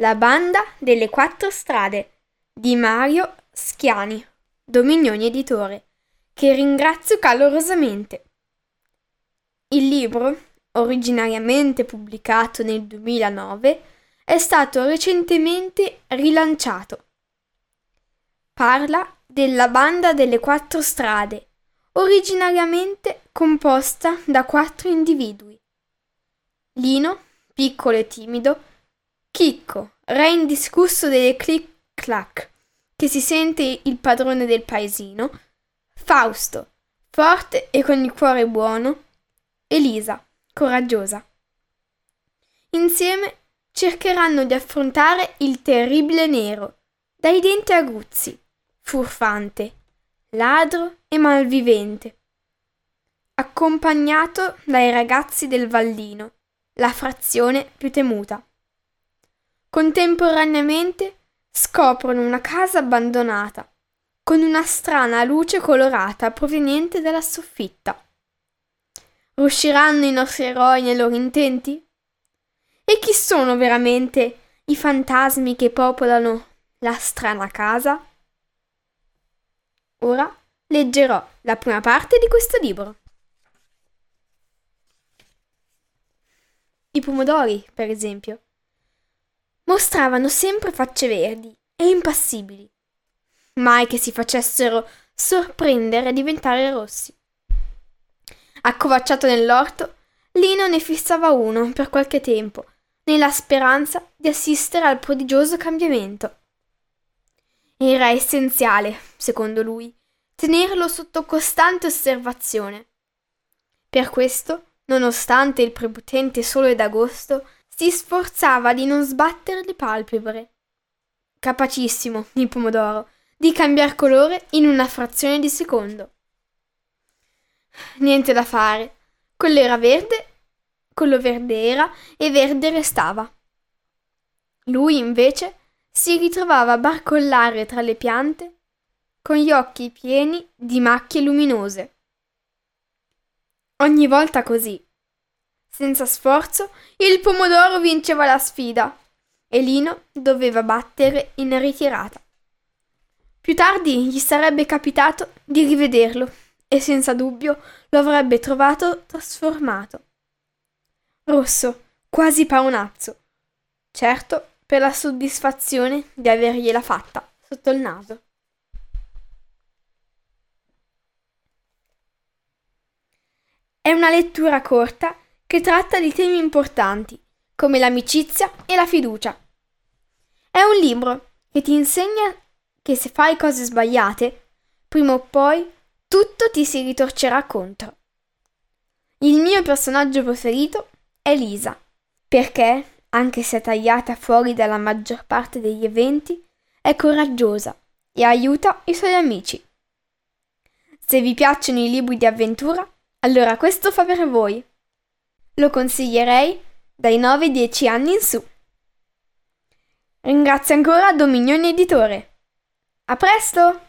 La banda delle quattro strade di Mario Schiani, Dominioni Editore, che ringrazio calorosamente. Il libro, originariamente pubblicato nel 2009, è stato recentemente rilanciato. Parla della banda delle quattro strade, originariamente composta da quattro individui Lino, piccolo e timido, Chicco, re indiscusso delle clic-clac, che si sente il padrone del paesino, Fausto, forte e con il cuore buono, Elisa, coraggiosa. Insieme cercheranno di affrontare il terribile nero, dai denti aguzzi, furfante, ladro e malvivente, accompagnato dai ragazzi del Vallino, la frazione più temuta. Contemporaneamente scoprono una casa abbandonata, con una strana luce colorata proveniente dalla soffitta. Riusciranno i nostri eroi nei loro intenti? E chi sono veramente i fantasmi che popolano la strana casa? Ora leggerò la prima parte di questo libro. I pomodori, per esempio, mostravano sempre facce verdi e impassibili. Mai che si facessero sorprendere e diventare rossi. Accovacciato nell'orto, Lino ne fissava uno per qualche tempo, nella speranza di assistere al prodigioso cambiamento. Era essenziale, secondo lui, tenerlo sotto costante osservazione. Per questo nonostante il prepotente sole d'agosto, si sforzava di non sbattere le palpebre. Capacissimo, il pomodoro, di cambiar colore in una frazione di secondo. Niente da fare. Quello era verde, quello verde era e verde restava. Lui, invece, si ritrovava a barcollare tra le piante con gli occhi pieni di macchie luminose. Ogni volta così. Senza sforzo, il pomodoro vinceva la sfida e Lino doveva battere in ritirata. Più tardi gli sarebbe capitato di rivederlo e senza dubbio lo avrebbe trovato trasformato. Rosso, quasi paonazzo. Certo, per la soddisfazione di avergliela fatta sotto il naso. È una lettura corta che tratta di temi importanti, come l'amicizia e la fiducia. È un libro che ti insegna che se fai cose sbagliate, prima o poi tutto ti si ritorcerà contro. Il mio personaggio preferito è Lisa, perché, anche se tagliata fuori dalla maggior parte degli eventi, è coraggiosa e aiuta i suoi amici. Se vi piacciono i libri di avventura, allora questo fa per voi. Lo consiglierei dai 9-10 anni in su. Ringrazio ancora Dominione Editore. A presto!